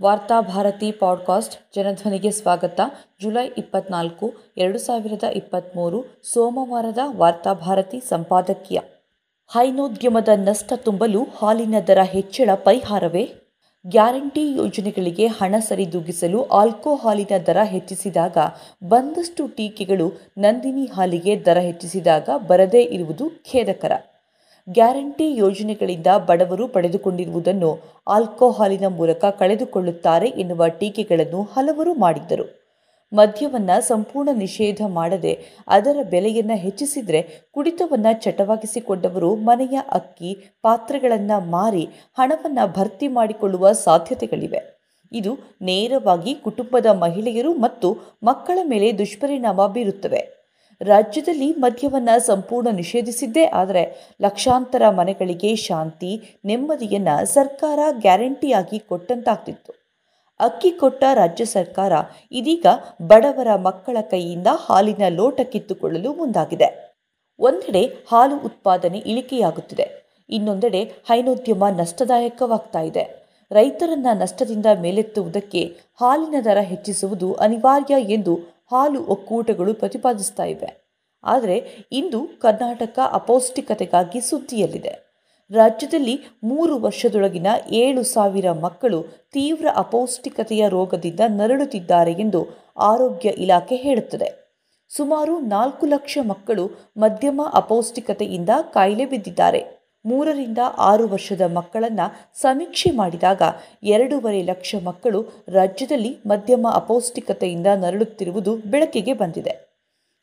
Varthabharati podcast ಜನಧ್ವನಿಗೆ ಸ್ವಾಗತ. July ಇಪ್ಪತ್ನಾಲ್ಕು, ಎರಡು ಸಾವಿರದ ಇಪ್ಪತ್ತ್ಮೂರು ಸೋಮವಾರದ ವಾರ್ತಾಭಾರತಿ ಸಂಪಾದಕೀಯ. ಹೈನೋದ್ಯಮದ ನಷ್ಟ ತುಂಬಲು ಹಾಲಿನ ದರ ಹೆಚ್ಚಳ ಪರಿಹಾರವೇ? ಗ್ಯಾರಂಟಿ ಯೋಜನೆಗಳಿಗೆ ಹಣ ಸರಿದೂಗಿಸಲು ಆಲ್ಕೋಹಾಲಿನ ದರ ಹೆಚ್ಚಿಸಿದಾಗ ಬಂದಷ್ಟು ಟೀಕೆಗಳು ನಂದಿನಿ ಹಾಲಿಗೆ ದರ ಹೆಚ್ಚಿಸಿದಾಗ ಬರದೇ ಇರುವುದು ಖೇದಕರ. ಗ್ಯಾರಂಟಿ ಯೋಜನೆಗಳಿಂದ ಬಡವರು ಪಡೆದುಕೊಂಡಿರುವುದನ್ನು ಆಲ್ಕೋಹಾಲಿನ ಮೂಲಕ ಕಳೆದುಕೊಳ್ಳುತ್ತಾರೆ ಎನ್ನುವ ಟೀಕೆಗಳನ್ನು ಹಲವರು ಮಾಡಿದ್ದರು. ಮದ್ಯವನ್ನು ಸಂಪೂರ್ಣ ನಿಷೇಧ ಮಾಡದೆ ಅದರ ಬೆಲೆಯನ್ನು ಹೆಚ್ಚಿಸಿದರೆ ಕುಡಿತವನ್ನು ಚಟವಾಗಿಸಿಕೊಂಡವರು ಮನೆಯ ಅಕ್ಕಿ, ಪಾತ್ರೆಗಳನ್ನು ಮಾರಿ ಹಣವನ್ನು ಭರ್ತಿ ಮಾಡಿಕೊಳ್ಳುವ ಸಾಧ್ಯತೆಗಳಿವೆ. ಇದು ನೇರವಾಗಿ ಕುಟುಂಬದ ಮಹಿಳೆಯರು ಮತ್ತು ಮಕ್ಕಳ ಮೇಲೆ ದುಷ್ಪರಿಣಾಮ ಬೀರುತ್ತವೆ. ರಾಜ್ಯದಲ್ಲಿ ಮದ್ಯವನ್ನು ಸಂಪೂರ್ಣ ನಿಷೇಧಿಸಿದ್ದೇ ಆದರೆ ಲಕ್ಷಾಂತರ ಮನೆಗಳಿಗೆ ಶಾಂತಿ, ನೆಮ್ಮದಿಯನ್ನು ಸರ್ಕಾರ ಗ್ಯಾರಂಟಿಯಾಗಿ ಕೊಟ್ಟಂತಾಗ್ತಿತ್ತು. ಅಕ್ಕಿ ಕೊಟ್ಟ ರಾಜ್ಯ ಸರ್ಕಾರ ಇದೀಗ ಬಡವರ ಮಕ್ಕಳ ಕೈಯಿಂದ ಹಾಲಿನ ಲೋಟ ಕಿತ್ತುಕೊಳ್ಳಲು ಮುಂದಾಗಿದೆ. ಒಂದೆಡೆ ಹಾಲು ಉತ್ಪಾದನೆ ಇಳಿಕೆಯಾಗುತ್ತಿದೆ. ಇನ್ನೊಂದೆಡೆ ಹೈನೋದ್ಯಮ ನಷ್ಟದಾಯಕವಾಗ್ತಾ ಇದೆ. ರೈತರನ್ನ ನಷ್ಟದಿಂದ ಮೇಲೆತ್ತುವುದಕ್ಕೆ ಹಾಲಿನ ದರ ಹೆಚ್ಚಿಸುವುದು ಅನಿವಾರ್ಯ ಎಂದು ಹಾಲು ಒಕ್ಕೂಟಗಳು ಪ್ರತಿಪಾದಿಸ್ತಾ ಇವೆ. ಆದರೆ ಇಂದು ಕರ್ನಾಟಕ ಅಪೌಷ್ಟಿಕತೆಗಾಗಿ ಸುದ್ದಿಯಲ್ಲಿದೆ. ರಾಜ್ಯದಲ್ಲಿ ಮೂರು ವರ್ಷದೊಳಗಿನ ಏಳು ಸಾವಿರ ಮಕ್ಕಳು ತೀವ್ರ ಅಪೌಷ್ಟಿಕತೆಯ ರೋಗದಿಂದ ನರಳುತ್ತಿದ್ದಾರೆ ಎಂದು ಆರೋಗ್ಯ ಇಲಾಖೆ ಹೇಳುತ್ತದೆ. ಸುಮಾರು ನಾಲ್ಕು ಲಕ್ಷ ಮಕ್ಕಳು ಮಧ್ಯಮ ಅಪೌಷ್ಟಿಕತೆಯಿಂದ ಕಾಯಿಲೆ ಬಿದ್ದಿದ್ದಾರೆ. ಮೂರರಿಂದ ಆರು ವರ್ಷದ ಮಕ್ಕಳನ್ನು ಸಮೀಕ್ಷೆ ಮಾಡಿದಾಗ ಎರಡೂವರೆ ಲಕ್ಷ ಮಕ್ಕಳು ರಾಜ್ಯದಲ್ಲಿ ಮಧ್ಯಮ ಅಪೌಷ್ಟಿಕತೆಯಿಂದ ನರಳುತ್ತಿರುವುದು ಬೆಳಕಿಗೆ ಬಂದಿದೆ.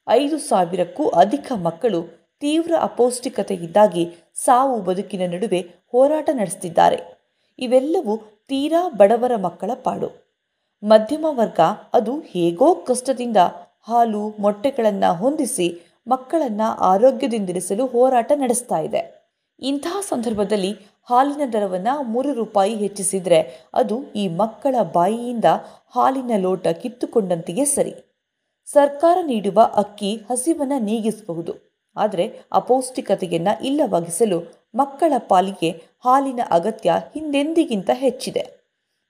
ಐದು ಸಾವಿರಕ್ಕೂ ಅಧಿಕ ಮಕ್ಕಳು ತೀವ್ರ ಅಪೌಷ್ಟಿಕತೆಯಿಂದಾಗಿ ಸಾವು ಬದುಕಿನ ನಡುವೆ ಹೋರಾಟ ನಡೆಸುತ್ತಿದ್ದಾರೆ ಇವೆಲ್ಲವೂ ತೀರಾ ಬಡವರ ಮಕ್ಕಳ ಪಾಡು. ಮಧ್ಯಮ ವರ್ಗ ಅದು ಹೇಗೋ ಕಷ್ಟದಿಂದ ಹಾಲು ಮೊಟ್ಟೆಗಳನ್ನು ಹೊಂದಿಸಿ ಮಕ್ಕಳನ್ನು ಆರೋಗ್ಯದಿಂದಿರಿಸಲು ಹೋರಾಟ ನಡೆಸ್ತಾ ಇಂತಹ ಸಂದರ್ಭದಲ್ಲಿ ಹಾಲಿನ ದರವನ್ನು ಮೂರು ರೂಪಾಯಿ ಹೆಚ್ಚಿಸಿದರೆ ಅದು ಈ ಮಕ್ಕಳ ಬಾಯಿಯಿಂದ ಹಾಲಿನ ಲೋಟ ಕಿತ್ತುಕೊಂಡಂತೆಯೇ ಸರಿ. ಸರ್ಕಾರ ನೀಡುವ ಅಕ್ಕಿ ಹಸಿವನ್ನು ನೀಗಿಸಬಹುದು. ಆದರೆ ಅಪೌಷ್ಟಿಕತೆಯನ್ನು ಇಲ್ಲವಾಗಿಸಲು ಮಕ್ಕಳ ಪಾಲಿಗೆ ಹಾಲಿನ ಅಗತ್ಯ ಹಿಂದೆಂದಿಗಿಂತ ಹೆಚ್ಚಿದೆ.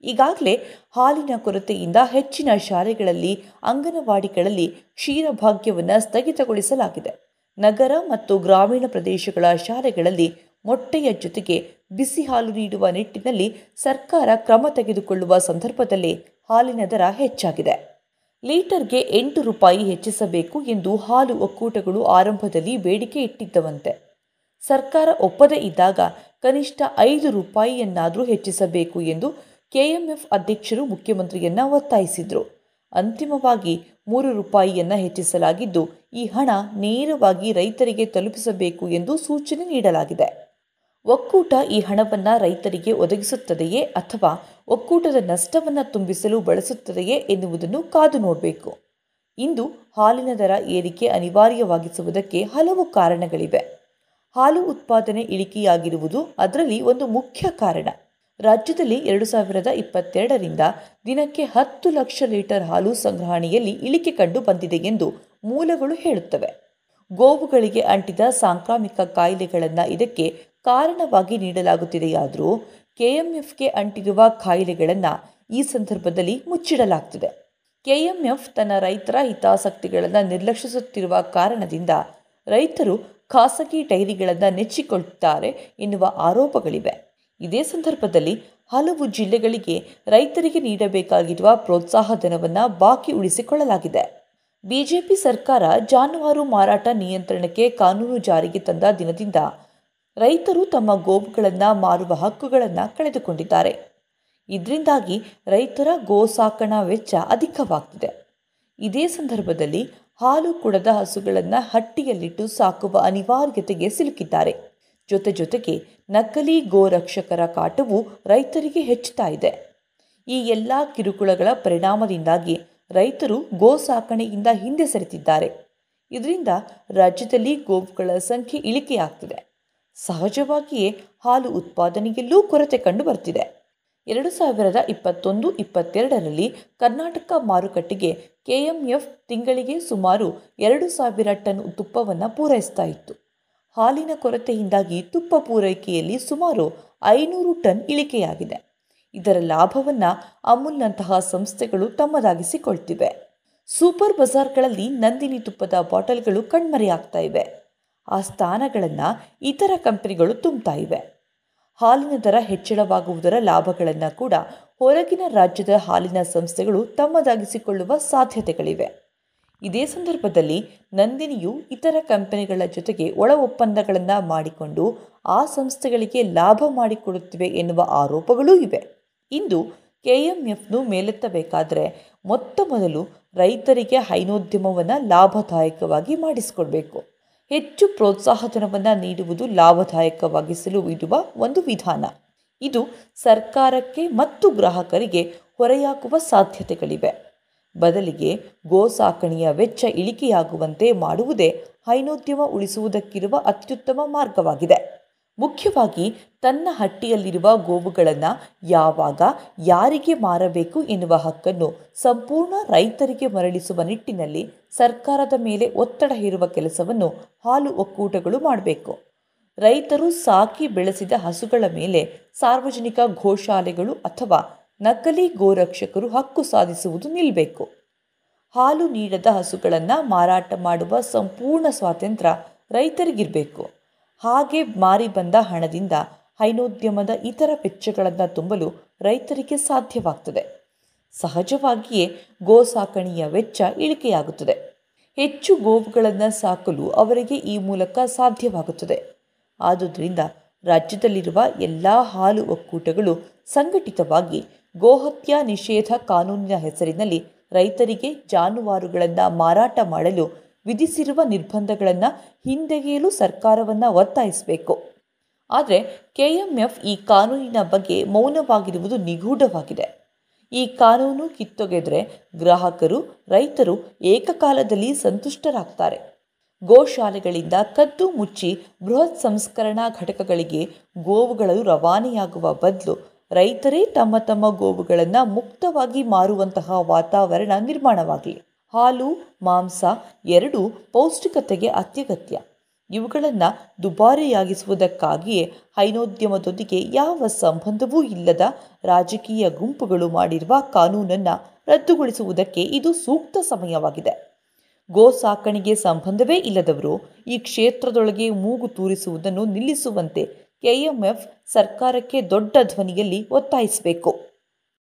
ಈಗಾಗಲೇ ಹಾಲಿನ ಕೊರತೆಯಿಂದ ಹೆಚ್ಚಿನ ಶಾಲೆಗಳಲ್ಲಿ, ಅಂಗನವಾಡಿಗಳಲ್ಲಿ ಕ್ಷೀರಭಾಗ್ಯವನ್ನು ಸ್ಥಗಿತಗೊಳಿಸಲಾಗಿದೆ. ನಗರ ಮತ್ತು ಗ್ರಾಮೀಣ ಪ್ರದೇಶಗಳ ಶಾಲೆಗಳಲ್ಲಿ ಮೊಟ್ಟೆಯ ಜೊತೆಗೆ ಬಿಸಿ ಹಾಲು ನೀಡುವ ನಿಟ್ಟಿನಲ್ಲಿ ಸರ್ಕಾರ ಕ್ರಮ ತೆಗೆದುಕೊಳ್ಳುವ ಸಂದರ್ಭದಲ್ಲಿ ಹಾಲಿನ ದರ ಹೆಚ್ಚಾಗಿದೆ. ಲೀಟರ್ಗೆ ಎಂಟು ರೂಪಾಯಿ ಹೆಚ್ಚಿಸಬೇಕು ಎಂದು ಹಾಲು ಒಕ್ಕೂಟಗಳು ಆರಂಭದಲ್ಲಿ ಬೇಡಿಕೆ ಇಟ್ಟಿದ್ದವಂತೆ. ಸರ್ಕಾರ ಒಪ್ಪದೇ ಇದ್ದಾಗ ಕನಿಷ್ಠ ಐದು ರೂಪಾಯಿಯನ್ನಾದರೂ ಹೆಚ್ಚಿಸಬೇಕು ಎಂದು ಕೆಎಂಎಫ್ ಅಧ್ಯಕ್ಷರು ಮುಖ್ಯಮಂತ್ರಿಯನ್ನ ಒತ್ತಾಯಿಸಿದರು. ಅಂತಿಮವಾಗಿ ಮೂರು ರೂಪಾಯಿಯನ್ನು ಹೆಚ್ಚಿಸಲಾಗಿದ್ದು, ಈ ಹಣ ನೇರವಾಗಿ ರೈತರಿಗೆ ತಲುಪಿಸಬೇಕು ಎಂದು ಸೂಚನೆ ನೀಡಲಾಗಿದೆ. ಒಕ್ಕೂಟ ಈ ಹಣವನ್ನು ರೈತರಿಗೆ ಒದಗಿಸುತ್ತದೆಯೇ ಅಥವಾ ಒಕ್ಕೂಟದ ನಷ್ಟವನ್ನು ತುಂಬಿಸಲು ಬಳಸುತ್ತದೆಯೇ ಎನ್ನುವುದನ್ನು ಕಾದು ನೋಡಬೇಕು. ಇಂದು ಹಾಲಿನ ದರ ಏರಿಕೆ ಅನಿವಾರ್ಯವಾಗಿಸುವುದಕ್ಕೆ ಹಲವು ಕಾರಣಗಳಿವೆ. ಹಾಲು ಉತ್ಪಾದನೆ ಇಳಿಕೆಯಾಗಿರುವುದು ಅದರಲ್ಲಿ ಒಂದು ಮುಖ್ಯ ಕಾರಣ. ರಾಜ್ಯದಲ್ಲಿ ಎರಡು ಸಾವಿರದ ಇಪ್ಪತ್ತೆರಡರಿಂದ ದಿನಕ್ಕೆ ಹತ್ತು ಲಕ್ಷ ಲೀಟರ್ ಹಾಲು ಸಂಗ್ರಹಣೆಯಲ್ಲಿ ಇಳಿಕೆ ಕಂಡು ಬಂದಿದೆ ಎಂದು ಮೂಲಗಳು ಹೇಳುತ್ತವೆ. ಗೋವುಗಳಿಗೆ ಅಂಟಿದ ಸಾಂಕ್ರಾಮಿಕ ಕಾಯಿಲೆಗಳನ್ನು ಇದಕ್ಕೆ ಕಾರಣವಾಗಿ ನೀಡಲಾಗುತ್ತಿದೆಯಾದರೂ ಕೆಎಂಎಫ್ಗೆ ಅಂಟಿರುವ ಕಾಯಿಲೆಗಳನ್ನು ಈ ಸಂದರ್ಭದಲ್ಲಿ ಮುಚ್ಚಿಡಲಾಗ್ತಿದೆ. ಕೆಎಂಎಫ್ ತನ್ನ ರೈತರ ಹಿತಾಸಕ್ತಿಗಳನ್ನು ನಿರ್ಲಕ್ಷಿಸುತ್ತಿರುವ ಕಾರಣದಿಂದ ರೈತರು ಖಾಸಗಿ ಡೈರಿಗಳನ್ನು ನೆಚ್ಚಿಕೊಳ್ಳುತ್ತಾರೆ ಎನ್ನುವ ಆರೋಪಗಳಿವೆ. ಇದೇ ಸಂದರ್ಭದಲ್ಲಿ ಹಲವು ಜಿಲ್ಲೆಗಳಿಗೆ ರೈತರಿಗೆ ನೀಡಬೇಕಾಗಿರುವ ಪ್ರೋತ್ಸಾಹ ಧನವನ್ನು ಬಾಕಿ ಉಳಿಸಿಕೊಳ್ಳಲಾಗಿದೆ. ಬಿಜೆಪಿ ಸರ್ಕಾರ ಜಾನುವಾರು ಮಾರಾಟ ನಿಯಂತ್ರಣಕ್ಕೆ ಕಾನೂನು ಜಾರಿಗೆ ತಂದ ದಿನದಿಂದ ರೈತರು ತಮ್ಮ ಗೋವುಗಳನ್ನು ಮಾರುವ ಹಕ್ಕುಗಳನ್ನು ಕಳೆದುಕೊಂಡಿದ್ದಾರೆ. ಇದರಿಂದಾಗಿ ರೈತರ ಗೋ ಸಾಕಣಾ ವೆಚ್ಚ ಅಧಿಕವಾಗ್ತಿದೆ. ಇದೇ ಸಂದರ್ಭದಲ್ಲಿ ಹಾಲು ಕುಡದ ಹಸುಗಳನ್ನು ಹಟ್ಟಿಯಲ್ಲಿಟ್ಟು ಸಾಕುವ ಅನಿವಾರ್ಯತೆಗೆ ಸಿಲುಕಿದ್ದಾರೆ. ಜೊತೆ ಜೊತೆಗೆ ನಕಲಿ ಗೋರಕ್ಷಕರ ಕಾಟವು ರೈತರಿಗೆ ಹೆಚ್ಚುತ್ತಾ ಇದೆ. ಈ ಎಲ್ಲ ಕಿರುಕುಳಗಳ ಪರಿಣಾಮದಿಂದಾಗಿ ರೈತರು ಗೋ ಸಾಕಣೆಯಿಂದ ಹಿಂದೆ ಸರಿತಿದ್ದಾರೆ. ಇದರಿಂದ ರಾಜ್ಯದಲ್ಲಿ ಗೋವುಗಳ ಸಂಖ್ಯೆ ಇಳಿಕೆಯಾಗ್ತಿದೆ. ಸಹಜವಾಗಿಯೇ ಹಾಲು ಉತ್ಪಾದನೆಯಲ್ಲೂ ಕೊರತೆ ಕಂಡು ಬರ್ತಿದೆ ಎರಡು ಸಾವಿರದ ಇಪ್ಪತ್ತೊಂದು ಇಪ್ಪತ್ತೆರಡರಲ್ಲಿ ಕರ್ನಾಟಕ ಮಾರುಕಟ್ಟೆಗೆ ಕೆಎಂಎಫ್ ತಿಂಗಳಿಗೆ ಸುಮಾರು ಎರಡು ಸಾವಿರ ಟನ್ ತುಪ್ಪವನ್ನು ಪೂರೈಸ್ತಾ ಇತ್ತು. ಹಾಲಿನ ಕೊರತೆಯಿಂದಾಗಿ ತುಪ್ಪ ಪೂರೈಕೆಯಲ್ಲಿ ಸುಮಾರು ಐನೂರು ಟನ್ ಇಳಿಕೆಯಾಗಿದೆ. ಇದರ ಲಾಭವನ್ನು ಅಮುಲ್ನಂತಹ ಸಂಸ್ಥೆಗಳು ತಮ್ಮದಾಗಿಸಿಕೊಳ್ತಿವೆ. ಸೂಪರ್ ಬಜಾರ್ಗಳಲ್ಲಿ ನಂದಿನಿ ತುಪ್ಪದ ಬಾಟಲ್ಗಳು ಕಣ್ಮರೆಯಾಗ್ತಾ ಇವೆ. ಆ ಸ್ಥಾನಗಳನ್ನು ಇತರ ಕಂಪನಿಗಳು ತುಂಬ್ತಾ ಇವೆ. ಹಾಲಿನ ದರ ಹೆಚ್ಚಳವಾಗುವುದರ ಲಾಭಗಳನ್ನು ಕೂಡ ಹೊರಗಿನ ರಾಜ್ಯದ ಹಾಲಿನ ಸಂಸ್ಥೆಗಳು ತಮ್ಮದಾಗಿಸಿಕೊಳ್ಳುವ ಸಾಧ್ಯತೆಗಳಿವೆ. ಇದೇ ಸಂದರ್ಭದಲ್ಲಿ ನಂದಿನಿಯು ಇತರ ಕಂಪನಿಗಳ ಜೊತೆಗೆ ಒಳ ಒಪ್ಪಂದಗಳನ್ನು ಮಾಡಿಕೊಂಡು ಆ ಸಂಸ್ಥೆಗಳಿಗೆ ಲಾಭ ಮಾಡಿಕೊಡುತ್ತಿವೆ ಎನ್ನುವ ಆರೋಪಗಳೂ ಇವೆ. ಇಂದು ಕೆಎಂಎಫ್ನು ಮೇಲೆತ್ತಬೇಕಾದರೆ ಮೊತ್ತ ಮೊದಲು ರೈತರಿಗೆ ಹೈನೋದ್ಯಮವನ್ನು ಲಾಭದಾಯಕವಾಗಿ ಮಾಡಿಸಿಕೊಡ್ಬೇಕು. ಹೆಚ್ಚು ಪ್ರೋತ್ಸಾಹಧನವನ್ನು ನೀಡುವುದು ಲಾಭದಾಯಕವಾಗಿಸಲು ಇಡುವ ಒಂದು ವಿಧಾನ. ಇದು ಸರ್ಕಾರಕ್ಕೆ ಮತ್ತು ಗ್ರಾಹಕರಿಗೆ ಹೊರೆಯಾಗುವ ಸಾಧ್ಯತೆಗಳಿವೆ. ಬದಲಿಗೆ ಗೋ ಸಾಕಣೆಯ ವೆಚ್ಚ ಇಳಿಕೆಯಾಗುವಂತೆ ಮಾಡುವುದೇ ಹೈನೋದ್ಯಮ ಉಳಿಸುವುದಕ್ಕಿರುವ ಅತ್ಯುತ್ತಮ ಮಾರ್ಗವಾಗಿದೆ. ಮುಖ್ಯವಾಗಿ ತನ್ನ ಹಟ್ಟಿಯಲ್ಲಿರುವ ಗೋವುಗಳನ್ನು ಯಾವಾಗ, ಯಾರಿಗೆ ಮಾರಬೇಕು ಎನ್ನುವ ಹಕ್ಕನ್ನು ಸಂಪೂರ್ಣ ರೈತರಿಗೆ ಮರಳಿಸುವ ನಿಟ್ಟಿನಲ್ಲಿ ಸರ್ಕಾರದ ಮೇಲೆ ಒತ್ತಡ ಹೇರುವ ಕೆಲಸವನ್ನು ಹಾಲು ಒಕ್ಕೂಟಗಳು ಮಾಡಬೇಕು. ರೈತರು ಸಾಕಿ ಬೆಳೆಸಿದ ಹಸುಗಳ ಮೇಲೆ ಸಾರ್ವಜನಿಕ ಗೋಶಾಲೆಗಳು ಅಥವಾ ನಕಲಿ ಗೋರಕ್ಷಕರು ಹಕ್ಕು ಸಾಧಿಸುವುದು ನಿಲ್ಲಬೇಕು ಹಾಲು ನೀಡದ ಹಸುಗಳನ್ನು ಮಾರಾಟ ಮಾಡುವ ಸಂಪೂರ್ಣ ಸ್ವಾತಂತ್ರ್ಯ ರೈತರಿಗಿರಬೇಕು. ಹಾಗೆ ಮಾರಿ ಬಂದ ಹಣದಿಂದ ಹೈನೋದ್ಯಮದ ಇತರ ವೆಚ್ಚಗಳನ್ನು ತುಂಬಲು ರೈತರಿಗೆ ಸಾಧ್ಯವಾಗ್ತದೆ. ಸಹಜವಾಗಿಯೇ ಗೋ ಸಾಕಣೆಯ ವೆಚ್ಚ ಇಳಿಕೆಯಾಗುತ್ತದೆ. ಹೆಚ್ಚು ಗೋವುಗಳನ್ನು ಸಾಕಲು ಅವರಿಗೆ ಈ ಮೂಲಕ ಸಾಧ್ಯವಾಗುತ್ತದೆ. ಆದುದರಿಂದ ರಾಜ್ಯದಲ್ಲಿರುವ ಎಲ್ಲ ಹಾಲು ಒಕ್ಕೂಟಗಳು ಸಂಘಟಿತವಾಗಿ ಗೋಹತ್ಯಾ ನಿಷೇಧ ಕಾನೂನಿನ ಹೆಸರಿನಲ್ಲಿ ರೈತರಿಗೆ ಜಾನುವಾರುಗಳನ್ನು ಮಾರಾಟ ಮಾಡಲು ವಿಧಿಸಿರುವ ನಿರ್ಬಂಧಗಳನ್ನು ಹಿಂದೆಗೆಯಲು ಸರ್ಕಾರವನ್ನು ಒತ್ತಾಯಿಸಬೇಕು. ಆದರೆ ಕೆಎಂಎಫ್ ಈ ಕಾನೂನಿನ ಬಗ್ಗೆ ಮೌನವಾಗಿರುವುದು ನಿಗೂಢವಾಗಿದೆ. ಈ ಕಾನೂನು ಕಿತ್ತೊಗೆದರೆ ಗ್ರಾಹಕರು, ರೈತರು ಏಕಕಾಲದಲ್ಲಿ ಸಂತುಷ್ಟರಾಗ್ತಾರೆ. ಗೋಶಾಲೆಗಳಿಂದ ಕದ್ದು ಮುಚ್ಚಿ ಬೃಹತ್ ಸಂಸ್ಕರಣಾ ಘಟಕಗಳಿಗೆ ಗೋವುಗಳು ರವಾನೆಯಾಗುವ ಬದಲು ರೈತರೇ ತಮ್ಮ ತಮ್ಮ ಗೋವುಗಳನ್ನು ಮುಕ್ತವಾಗಿ ಮಾರುವಂತಹ ವಾತಾವರಣ ನಿರ್ಮಾಣವಾಗಲಿ. ಹಾಲು, ಮಾಂಸ ಎರಡೂ ಪೌಷ್ಟಿಕತೆಗೆ ಅತ್ಯಗತ್ಯ. ಇವುಗಳನ್ನು ದುಬಾರಿಯಾಗಿಸುವುದಕ್ಕಾಗಿಯೇ ಹೈನೋದ್ಯಮದೊಂದಿಗೆ ಯಾವ ಸಂಬಂಧವೂ ಇಲ್ಲದ ರಾಜಕೀಯ ಗುಂಪುಗಳು ಮಾಡಿರುವ ಕಾನೂನನ್ನು ರದ್ದುಗೊಳಿಸುವುದಕ್ಕೆ ಇದು ಸೂಕ್ತ ಸಮಯವಾಗಿದೆ. ಗೋ ಸಾಕಣೆಗೆ ಸಂಬಂಧವೇ ಇಲ್ಲದವರು ಈ ಕ್ಷೇತ್ರದೊಳಗೆ ಮೂಗು ತೂರಿಸುವುದನ್ನು ನಿಲ್ಲಿಸುವಂತೆ ಕೆಎಂಎಫ್ ಸರ್ಕಾರಕ್ಕೆ ದೊಡ್ಡ ಧ್ವನಿಯಲ್ಲಿ ಒತ್ತಾಯಿಸಬೇಕು.